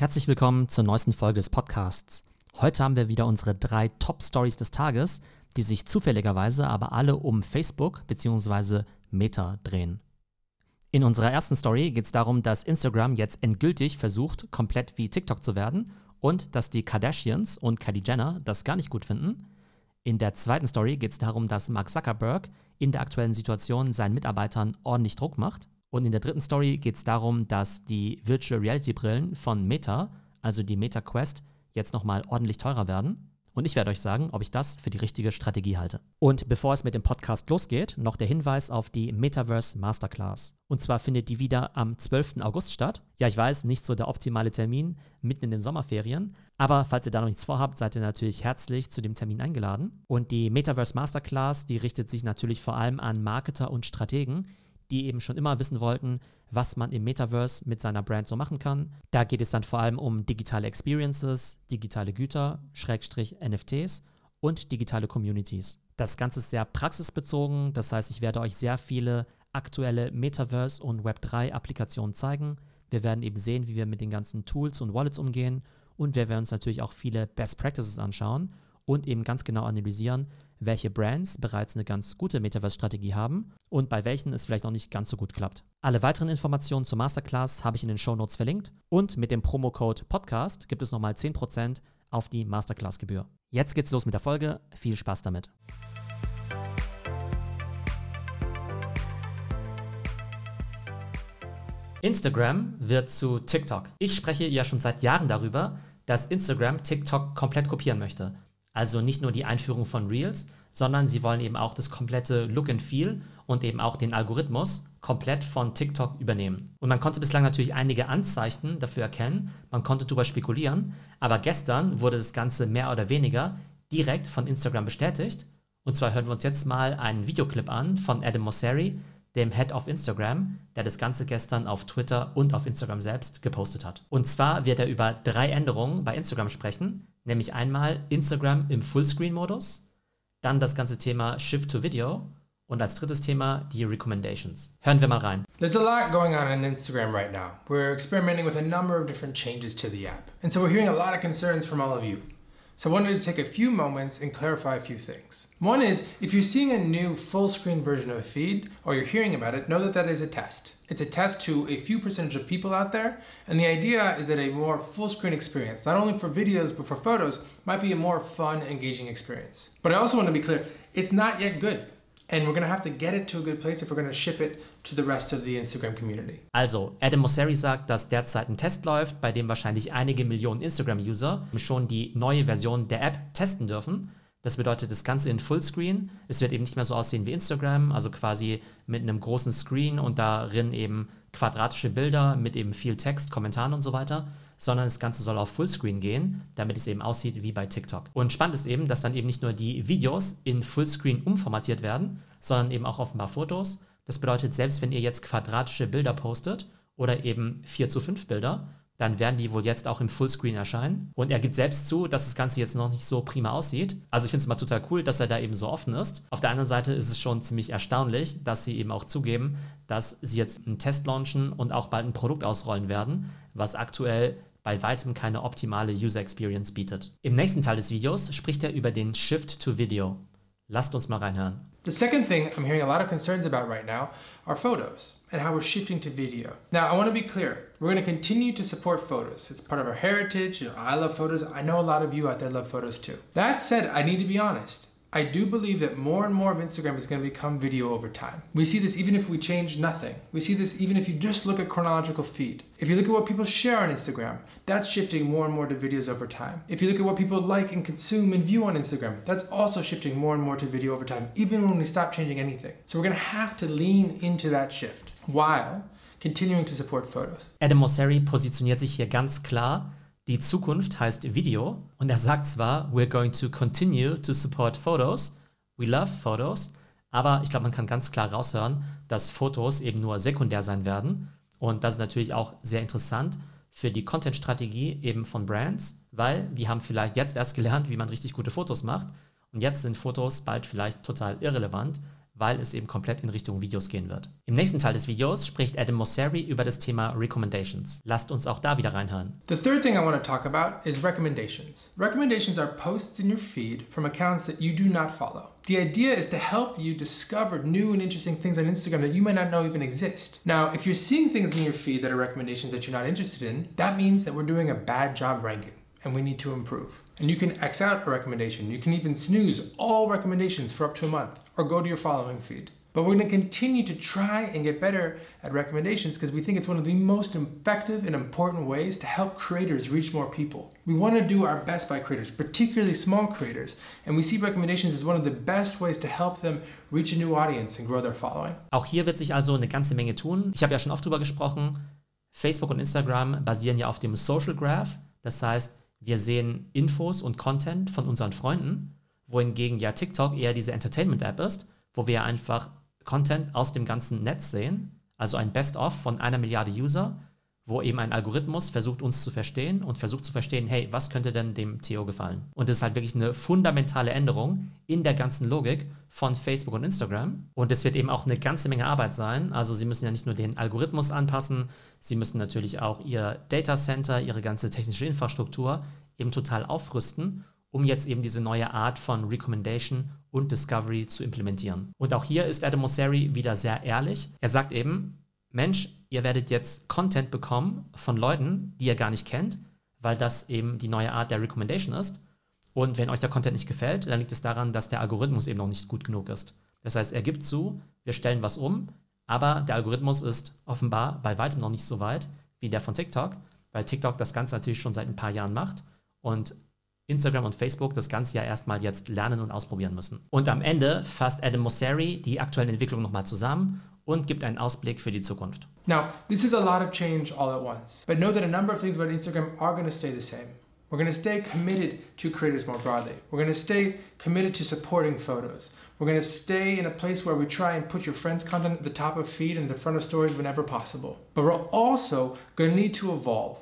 Herzlich willkommen zur neuesten Folge des Podcasts. Heute haben wir wieder unsere drei Top-Stories des Tages, die sich zufälligerweise aber alle um Facebook bzw. Meta drehen. In unserer ersten Story geht es darum, dass Instagram jetzt endgültig versucht, komplett wie TikTok zu werden und dass die Kardashians und Kylie Jenner das gar nicht gut finden. In der zweiten Story geht es darum, dass Mark Zuckerberg in der aktuellen Situation seinen Mitarbeitern ordentlich Druck macht. Und in der dritten Story geht es darum, dass die Virtual Reality Brillen von Meta, also die Meta Quest, jetzt nochmal ordentlich teurer werden. Und ich werde euch sagen, ob ich das für die richtige Strategie halte. Und bevor es mit dem Podcast losgeht, noch der Hinweis auf die Metaverse Masterclass. Und zwar findet die wieder am 12. August statt. Ja, ich weiß, nicht so der optimale Termin mitten in den Sommerferien. Aber falls ihr da noch nichts vorhabt, seid ihr natürlich herzlich zu dem Termin eingeladen. Und die Metaverse Masterclass, die richtet sich natürlich vor allem an Marketer und Strategen, die eben schon immer wissen wollten, was man im Metaverse mit seiner Brand so machen kann. Da geht es dann vor allem um digitale Experiences, digitale Güter, Schrägstrich NFTs und digitale Communities. Das Ganze ist sehr praxisbezogen, das heißt, ich werde euch sehr viele aktuelle Metaverse- und Web3-Applikationen zeigen. Wir werden eben sehen, wie wir mit den ganzen Tools und Wallets umgehen und wir werden uns natürlich auch viele Best Practices anschauen und eben ganz genau analysieren, welche Brands bereits eine ganz gute Metaverse-Strategie haben und bei welchen es vielleicht noch nicht ganz so gut klappt. Alle weiteren Informationen zur Masterclass habe ich in den Show Notes verlinkt und mit dem Promocode Podcast gibt es nochmal 10% auf die Masterclass-Gebühr. Jetzt geht's los mit der Folge. Viel Spaß damit. Instagram wird zu TikTok. Ich spreche ja schon seit Jahren darüber, dass Instagram TikTok komplett kopieren möchte. Also nicht nur die Einführung von Reels, sondern sie wollen eben auch das komplette Look and Feel und eben auch den Algorithmus komplett von TikTok übernehmen. Und man konnte bislang natürlich einige Anzeichen dafür erkennen, man konnte darüber spekulieren, aber gestern wurde das Ganze mehr oder weniger direkt von Instagram bestätigt. Und zwar hören wir uns jetzt mal einen Videoclip an von Adam Mosseri, dem Head of Instagram, der das Ganze gestern auf Twitter und auf Instagram selbst gepostet hat. Und zwar wird er über drei Änderungen bei Instagram sprechen, nämlich einmal Instagram im Fullscreen-Modus, dann das ganze Thema Shift to Video und als drittes Thema die Recommendations. Hören wir mal rein. There's a lot going on on Instagram right now. We're experimenting with a number of different changes to the app. And so we're hearing a lot of concerns from all of you. So I wanted to take a few moments and clarify a few things. One is if you're seeing a new full screen version of a feed or you're hearing about it, know that that is a test. It's a test to a few percentage of people out there, and the idea is that a more full screen experience, not only for videos but for photos, might be a more fun, engaging experience. But I also want to be clear it's not yet good. And we're going to have to get it to a good place if we're going to ship it to the rest of the Instagram community. Also, Adam Mosseri sagt, dass derzeit ein Test läuft, bei dem wahrscheinlich einige Millionen Instagram-User schon die neue Version der App testen dürfen. Das bedeutet das Ganze in Fullscreen. Es wird eben nicht mehr so aussehen wie Instagram, also quasi mit einem großen Screen und darin eben quadratische Bilder mit eben viel Text, Kommentaren und so weiter, sondern das Ganze soll auf Fullscreen gehen, damit es eben aussieht wie bei TikTok. Und spannend ist eben, dass dann eben nicht nur die Videos in Fullscreen umformatiert werden, sondern eben auch offenbar Fotos. Das bedeutet, selbst wenn ihr jetzt quadratische Bilder postet oder eben 4 zu 5 Bilder, dann werden die wohl jetzt auch im Fullscreen erscheinen. Und er gibt selbst zu, dass das Ganze jetzt noch nicht so prima aussieht. Also ich finde es immer total cool, dass er da eben so offen ist. Auf der anderen Seite ist es schon ziemlich erstaunlich, dass sie eben auch zugeben, dass sie jetzt einen Test launchen und auch bald ein Produkt ausrollen werden, was aktuell bei weitem keine optimale User Experience bietet. Im nächsten Teil des Videos spricht er über den Shift to Video. Lasst uns mal reinhören. The second thing I'm hearing a lot of concerns about right now are photos and how we're shifting to video. Now, I want to be clear. We're going to continue to support photos. It's part of our heritage. You know, I love photos. I know a lot of you out there love photos too. That said, I need to be honest. I do believe that more and more of Instagram is going to become video over time. We see this even if we change nothing. We see this even if you just look at chronological feed. If you look at what people share on Instagram, that's shifting more and more to videos over time. If you look at what people like and consume and view on Instagram, that's also shifting more and more to video over time, even when we stop changing anything. So we're going to have to lean into that shift while continuing to support photos. Adam Mosseri positioniert sich hier ganz klar Die Zukunft heißt Video und er sagt zwar, we're going to continue to support photos, we love photos, aber ich glaube, man kann ganz klar raushören, dass Fotos eben nur sekundär sein werden. Und das ist natürlich auch sehr interessant für die Content-Strategie eben von Brands, weil die haben vielleicht jetzt erst gelernt, wie man richtig gute Fotos macht. Und jetzt sind Fotos bald vielleicht total irrelevant, weil es eben komplett in Richtung Videos gehen wird. Im nächsten Teil des Videos spricht Adam Mosseri über das Thema Recommendations. Lasst uns auch da wieder reinhören. The third thing I want to talk about is recommendations. Recommendations are posts in your feed from accounts that you do not follow. The idea is to help you discover new and interesting things on Instagram that you might not know even exist. Now, if you're seeing things in your feed that are recommendations that you're not interested in, that means that we're doing a bad job ranking and we need to improve. And you can X out a recommendation. You can even snooze all recommendations for up to a month or go to your following feed. But we're going to continue to try and get better at recommendations because we think it's one of the most effective and important ways to help creators reach more people. We want to do our best by creators, particularly small creators, and we see recommendations as one of the best ways to help them reach a new audience and grow their following. Auch hier wird sich also eine ganze Menge tun. Ich habe ja schon oft drüber gesprochen. Facebook und Instagram basieren ja auf dem Social Graph. Das heißt, wir sehen Infos und Content von unseren Freunden, wohingegen ja TikTok eher diese Entertainment-App ist, wo wir einfach Content aus dem ganzen Netz sehen, also ein Best-of von einer Milliarde User, wo eben ein Algorithmus versucht, uns zu verstehen und versucht zu verstehen, hey, was könnte denn dem Theo gefallen? Und es ist halt wirklich eine fundamentale Änderung in der ganzen Logik von Facebook und Instagram. Und es wird eben auch eine ganze Menge Arbeit sein. Also sie müssen ja nicht nur den Algorithmus anpassen, sie müssen natürlich auch ihr Data Center, ihre ganze technische Infrastruktur eben total aufrüsten, um jetzt eben diese neue Art von Recommendation und Discovery zu implementieren. Und auch hier ist Adam Mosseri wieder sehr ehrlich. Er sagt eben, Mensch, ihr werdet jetzt Content bekommen von Leuten, die ihr gar nicht kennt, weil das eben die neue Art der Recommendation ist. Und wenn euch der Content nicht gefällt, dann liegt es daran, dass der Algorithmus eben noch nicht gut genug ist. Das heißt, er gibt zu, wir stellen was um, aber der Algorithmus ist offenbar bei weitem noch nicht so weit wie der von TikTok, weil TikTok das Ganze natürlich schon seit ein paar Jahren macht und Instagram und Facebook das Ganze ja erstmal jetzt lernen und ausprobieren müssen. Und am Ende fasst Adam Mosseri die aktuellen Entwicklungen nochmal zusammen und gibt einen Ausblick für die Zukunft. Now, this is a lot of change all at once, but know that a number of things about Instagram are going to stay the same. We're going to stay committed to creators more broadly. We're going to stay committed to supporting photos. We're going to stay in a place where we try and put your friends' content at the top of feed and the front of stories whenever possible. But we're also going to need to evolve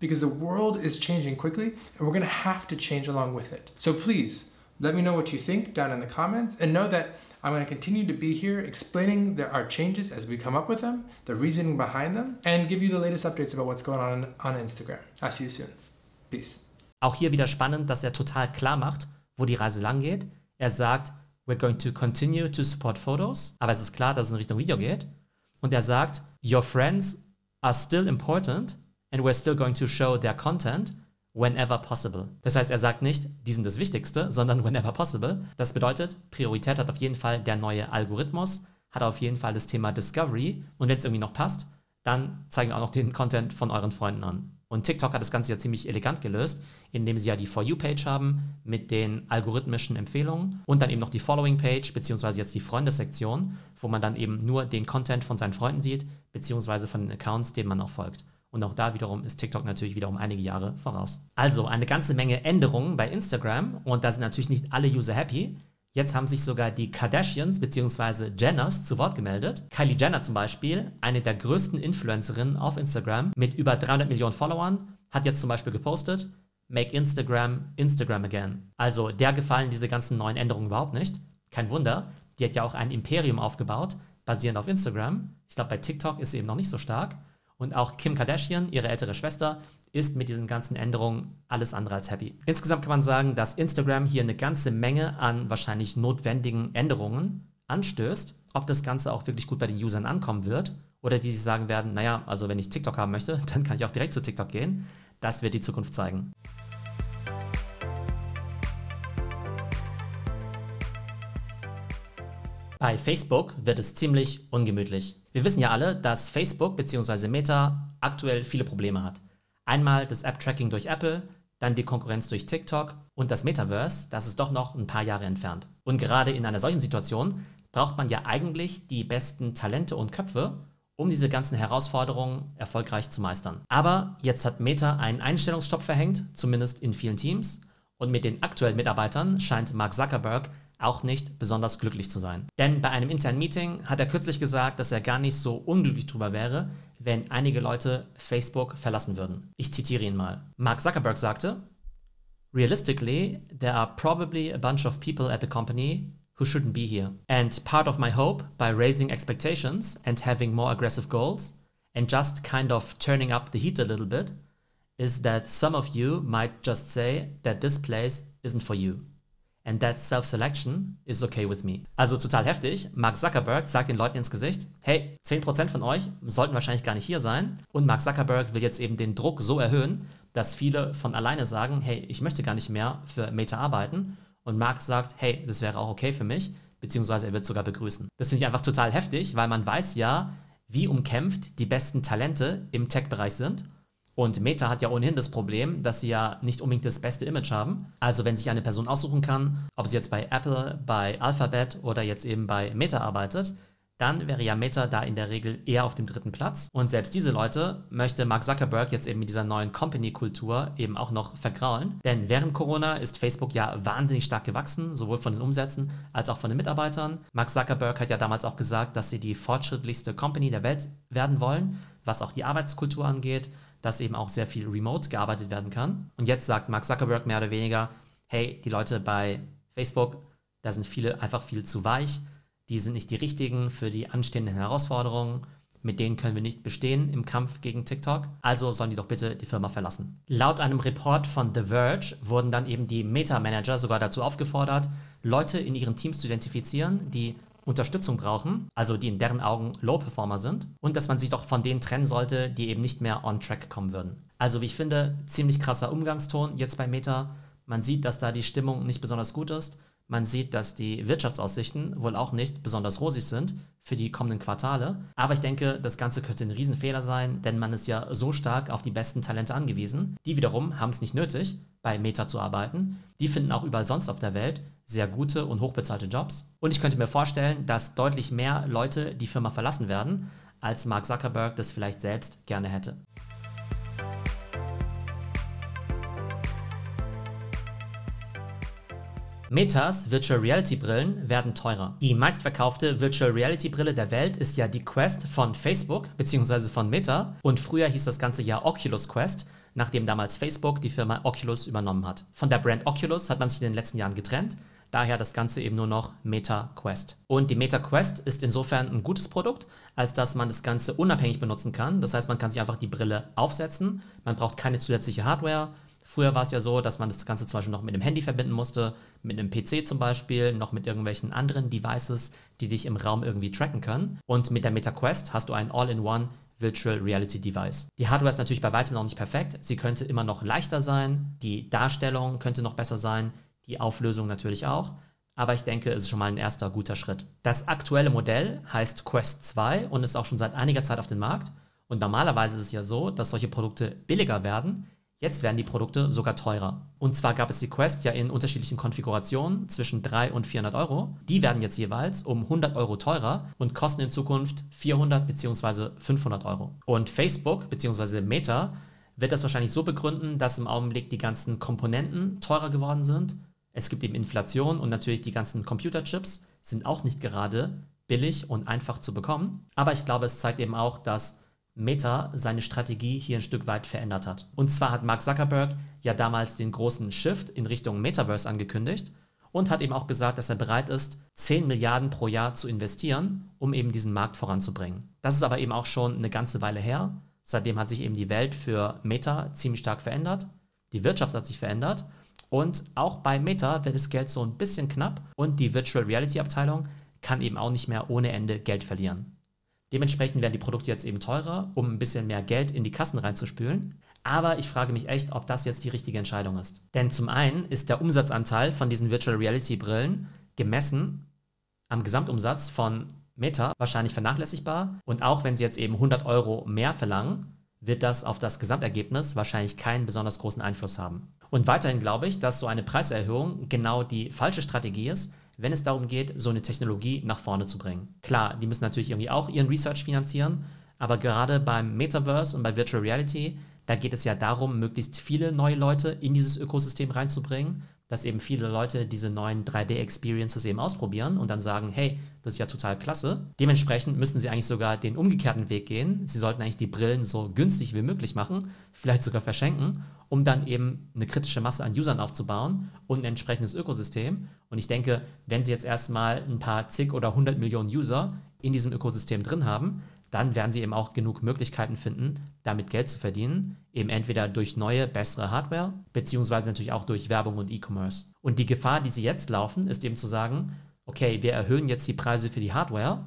because the world is changing quickly and we're going to have to change along with it. So please let me know what you think down in the comments and know that I'm going to continue to be here explaining the, our changes as we come up with them, the reasoning behind them, and give you the latest updates about what's going on on Instagram. I'll see you soon. Peace. Auch hier wieder spannend, dass er total klar macht, wo die Reise lang geht. Er sagt, we're going to continue to support photos, aber es ist klar, dass es in Richtung Video geht. Und er sagt, your friends are still important and we're still going to show their content whenever possible. Das heißt, er sagt nicht, die sind das Wichtigste, sondern whenever possible. Das bedeutet, Priorität hat auf jeden Fall der neue Algorithmus, hat auf jeden Fall das Thema Discovery und wenn es irgendwie noch passt, dann zeigen wir auch noch den Content von euren Freunden an. Und TikTok hat das Ganze ja ziemlich elegant gelöst, indem sie ja die For You-Page haben mit den algorithmischen Empfehlungen und dann eben noch die Following-Page, beziehungsweise jetzt die Freundesektion, wo man dann eben nur den Content von seinen Freunden sieht, beziehungsweise von den Accounts, denen man auch folgt. Und auch da wiederum ist TikTok natürlich wieder um einige Jahre voraus. Also eine ganze Menge Änderungen bei Instagram und da sind natürlich nicht alle User happy. Jetzt haben sich sogar die Kardashians bzw. Jenners zu Wort gemeldet. Kylie Jenner zum Beispiel, eine der größten Influencerinnen auf Instagram mit über 300 Millionen Followern, hat jetzt zum Beispiel gepostet, Make Instagram Instagram again. Also der gefallen diese ganzen neuen Änderungen überhaupt nicht. Kein Wunder, die hat ja auch ein Imperium aufgebaut, basierend auf Instagram. Ich glaube, bei TikTok ist sie eben noch nicht so stark. Und auch Kim Kardashian, ihre ältere Schwester, ist mit diesen ganzen Änderungen alles andere als happy. Insgesamt kann man sagen, dass Instagram hier eine ganze Menge an wahrscheinlich notwendigen Änderungen anstößt. Ob das Ganze auch wirklich gut bei den Usern ankommen wird oder die sich sagen werden, naja, also wenn ich TikTok haben möchte, dann kann ich auch direkt zu TikTok gehen. Das wird die Zukunft zeigen. Bei Facebook wird es ziemlich ungemütlich. Wir wissen ja alle, dass Facebook bzw. Meta aktuell viele Probleme hat. Einmal das App-Tracking durch Apple, dann die Konkurrenz durch TikTok und das Metaverse, das ist doch noch ein paar Jahre entfernt. Und gerade in einer solchen Situation braucht man ja eigentlich die besten Talente und Köpfe, um diese ganzen Herausforderungen erfolgreich zu meistern. Aber jetzt hat Meta einen Einstellungsstopp verhängt, zumindest in vielen Teams, und mit den aktuellen Mitarbeitern scheint Mark Zuckerberg auch nicht besonders glücklich zu sein. Denn bei einem internen Meeting hat er kürzlich gesagt, dass er gar nicht so unglücklich drüber wäre, wenn einige Leute Facebook verlassen würden. Ich zitiere ihn mal. Mark Zuckerberg sagte, Realistically, there are probably a bunch of people at the company who shouldn't be here. And part of my hope by raising expectations and having more aggressive goals and just kind of turning up the heat a little bit is that some of you might just say that this place isn't for you. And that self-selection is okay with me. Also total heftig. Mark Zuckerberg sagt den Leuten ins Gesicht, hey, 10% von euch sollten wahrscheinlich gar nicht hier sein. Und Mark Zuckerberg will jetzt eben den Druck so erhöhen, dass viele von alleine sagen, hey, ich möchte gar nicht mehr für Meta arbeiten. Und Mark sagt, hey, das wäre auch okay für mich, beziehungsweise er wird sogar begrüßen. Das finde ich einfach total heftig, weil man weiß ja, wie umkämpft die besten Talente im Tech-Bereich sind. Und Meta hat ja ohnehin das Problem, dass sie ja nicht unbedingt das beste Image haben. Also wenn sich eine Person aussuchen kann, ob sie jetzt bei Apple, bei Alphabet oder jetzt eben bei Meta arbeitet, dann wäre ja Meta da in der Regel eher auf dem dritten Platz. Und selbst diese Leute möchte Mark Zuckerberg jetzt eben mit dieser neuen Company-Kultur eben auch noch vergraulen. Denn während Corona ist Facebook ja wahnsinnig stark gewachsen, sowohl von den Umsätzen als auch von den Mitarbeitern. Mark Zuckerberg hat ja damals auch gesagt, dass sie die fortschrittlichste Company der Welt werden wollen, was auch die Arbeitskultur angeht, dass eben auch sehr viel remote gearbeitet werden kann. Und jetzt sagt Mark Zuckerberg mehr oder weniger, hey, die Leute bei Facebook, da sind viele einfach viel zu weich die sind nicht die richtigen für die anstehenden Herausforderungen. Mit denen können wir nicht bestehen im Kampf gegen TikTok. Also sollen die doch bitte die Firma verlassen. Laut einem Report von The Verge wurden dann eben die Meta-Manager sogar dazu aufgefordert, Leute in ihren Teams zu identifizieren, die Unterstützung brauchen, also die in deren Augen Low-Performer sind, und dass man sich doch von denen trennen sollte, die eben nicht mehr on track kommen würden. Also wie ich finde, ziemlich krasser Umgangston jetzt bei Meta. Man sieht, dass da die Stimmung nicht besonders gut ist man sieht, dass die Wirtschaftsaussichten wohl auch nicht besonders rosig sind für die kommenden Quartale. Aber ich denke, das Ganze könnte ein Riesenfehler sein, denn man ist ja so stark auf die besten Talente angewiesen. Die wiederum haben es nicht nötig, bei Meta zu arbeiten. Die finden auch überall sonst auf der Welt sehr gute und hochbezahlte Jobs. Und ich könnte mir vorstellen, dass deutlich mehr Leute die Firma verlassen werden, als Mark Zuckerberg das vielleicht selbst gerne hätte. Metas Virtual Reality Brillen werden teurer. Die meistverkaufte Virtual Reality Brille der Welt ist ja die Quest von Facebook bzw. von Meta und früher hieß das ganze ja Oculus Quest, nachdem damals Facebook die Firma Oculus übernommen hat. Von der Brand Oculus hat man sich in den letzten Jahren getrennt. Daher das Ganze eben nur noch Meta Quest. Und die Meta Quest ist insofern ein gutes Produkt, als dass man das Ganze unabhängig benutzen kann. Das heißt, man kann sich einfach die Brille aufsetzen. Man braucht keine zusätzliche Hardware. Früher war es ja so, dass man das Ganze zum Beispiel noch mit einem Handy verbinden musste, mit einem PC zum Beispiel, noch mit irgendwelchen anderen Devices, die dich im Raum irgendwie tracken können. Und mit der Meta Quest hast du ein All-in-One Virtual Reality Device. Die Hardware ist natürlich bei weitem noch nicht perfekt. Sie könnte immer noch leichter sein, die Darstellung könnte noch besser sein, die Auflösung natürlich auch. Aber ich denke, es ist schon mal ein erster guter Schritt. Das aktuelle Modell heißt Quest 2 und ist auch schon seit einiger Zeit auf dem Markt. Und normalerweise ist es ja so, dass solche Produkte billiger werden, Jetzt werden die Produkte sogar teurer. Und zwar gab es die Quest ja in unterschiedlichen Konfigurationen zwischen 300 und 400 Euro. Die werden jetzt jeweils um 100 Euro teurer und kosten in Zukunft 400 bzw. 500 Euro. Und Facebook bzw. Meta wird das wahrscheinlich so begründen, dass im Augenblick die ganzen Komponenten teurer geworden sind. Es gibt eben Inflation und natürlich die ganzen Computerchips sind auch nicht gerade billig und einfach zu bekommen. Aber ich glaube, es zeigt eben auch, dass Meta seine Strategie hier ein Stück weit verändert hat. Und zwar hat Mark Zuckerberg ja damals den großen Shift in Richtung Metaverse angekündigt und hat eben auch gesagt, dass er bereit ist, 10 Milliarden pro Jahr zu investieren, um eben diesen Markt voranzubringen. Das ist aber eben auch schon eine ganze Weile her. Seitdem hat sich eben die Welt für Meta ziemlich stark verändert. Die Wirtschaft hat sich verändert. Und auch bei Meta wird das Geld so ein bisschen knapp und die Virtual Reality Abteilung kann eben auch nicht mehr ohne Ende Geld verlieren. Dementsprechend werden die Produkte jetzt eben teurer, um ein bisschen mehr Geld in die Kassen reinzuspülen. Aber ich frage mich echt, ob das jetzt die richtige Entscheidung ist. Denn zum einen ist der Umsatzanteil von diesen Virtual Reality Brillen gemessen am Gesamtumsatz von Meta wahrscheinlich vernachlässigbar. Und auch wenn sie jetzt eben 100 Euro mehr verlangen, wird das auf das Gesamtergebnis wahrscheinlich keinen besonders großen Einfluss haben. Und weiterhin glaube ich, dass so eine Preiserhöhung genau die falsche Strategie ist, wenn es darum geht, so eine Technologie nach vorne zu bringen. Klar, die müssen natürlich irgendwie auch ihren Research finanzieren, aber gerade beim Metaverse und bei Virtual Reality, da geht es ja darum, möglichst viele neue Leute in dieses Ökosystem reinzubringen, dass eben viele Leute diese neuen 3D-Experiences eben ausprobieren und dann sagen, hey, das ist ja total klasse. Dementsprechend müssten sie eigentlich sogar den umgekehrten Weg gehen. Sie sollten eigentlich die Brillen so günstig wie möglich machen, vielleicht sogar verschenken um dann eben eine kritische Masse an Usern aufzubauen und ein entsprechendes Ökosystem. Und ich denke, wenn sie jetzt erstmal ein paar zig oder hundert Millionen User in diesem Ökosystem drin haben, dann werden sie eben auch genug Möglichkeiten finden, damit Geld zu verdienen. Eben entweder durch neue, bessere Hardware, beziehungsweise natürlich auch durch Werbung und E-Commerce. Und die Gefahr, die sie jetzt laufen, ist eben zu sagen, okay, wir erhöhen jetzt die Preise für die Hardware,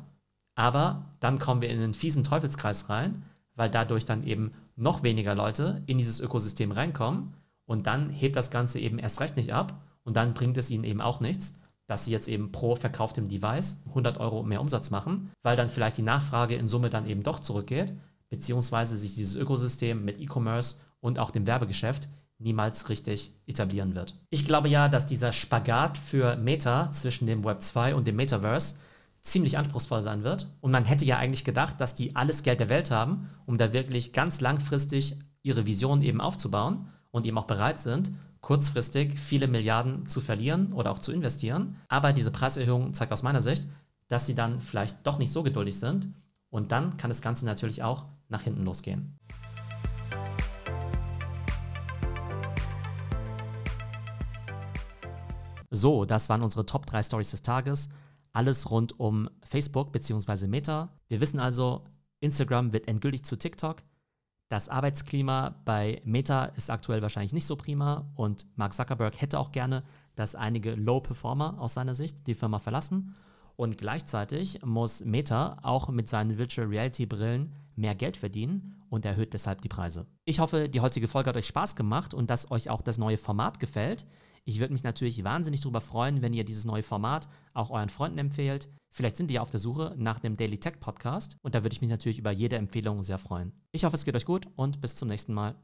aber dann kommen wir in einen fiesen Teufelskreis rein, weil dadurch dann eben noch weniger Leute in dieses Ökosystem reinkommen und dann hebt das Ganze eben erst recht nicht ab und dann bringt es ihnen eben auch nichts, dass sie jetzt eben pro verkauftem Device 100 Euro mehr Umsatz machen, weil dann vielleicht die Nachfrage in Summe dann eben doch zurückgeht, beziehungsweise sich dieses Ökosystem mit E-Commerce und auch dem Werbegeschäft niemals richtig etablieren wird. Ich glaube ja, dass dieser Spagat für Meta zwischen dem Web 2 und dem Metaverse ziemlich anspruchsvoll sein wird. Und man hätte ja eigentlich gedacht, dass die alles Geld der Welt haben, um da wirklich ganz langfristig ihre Vision eben aufzubauen und eben auch bereit sind, kurzfristig viele Milliarden zu verlieren oder auch zu investieren. Aber diese Preiserhöhung zeigt aus meiner Sicht, dass sie dann vielleicht doch nicht so geduldig sind. Und dann kann das Ganze natürlich auch nach hinten losgehen. So, das waren unsere Top 3 Stories des Tages. Alles rund um Facebook bzw. Meta. Wir wissen also, Instagram wird endgültig zu TikTok. Das Arbeitsklima bei Meta ist aktuell wahrscheinlich nicht so prima und Mark Zuckerberg hätte auch gerne, dass einige Low-Performer aus seiner Sicht die Firma verlassen. Und gleichzeitig muss Meta auch mit seinen Virtual Reality Brillen mehr Geld verdienen und erhöht deshalb die Preise. Ich hoffe, die heutige Folge hat euch Spaß gemacht und dass euch auch das neue Format gefällt. Ich würde mich natürlich wahnsinnig darüber freuen, wenn ihr dieses neue Format auch euren Freunden empfehlt. Vielleicht sind die ja auf der Suche nach dem Daily Tech Podcast und da würde ich mich natürlich über jede Empfehlung sehr freuen. Ich hoffe, es geht euch gut und bis zum nächsten Mal.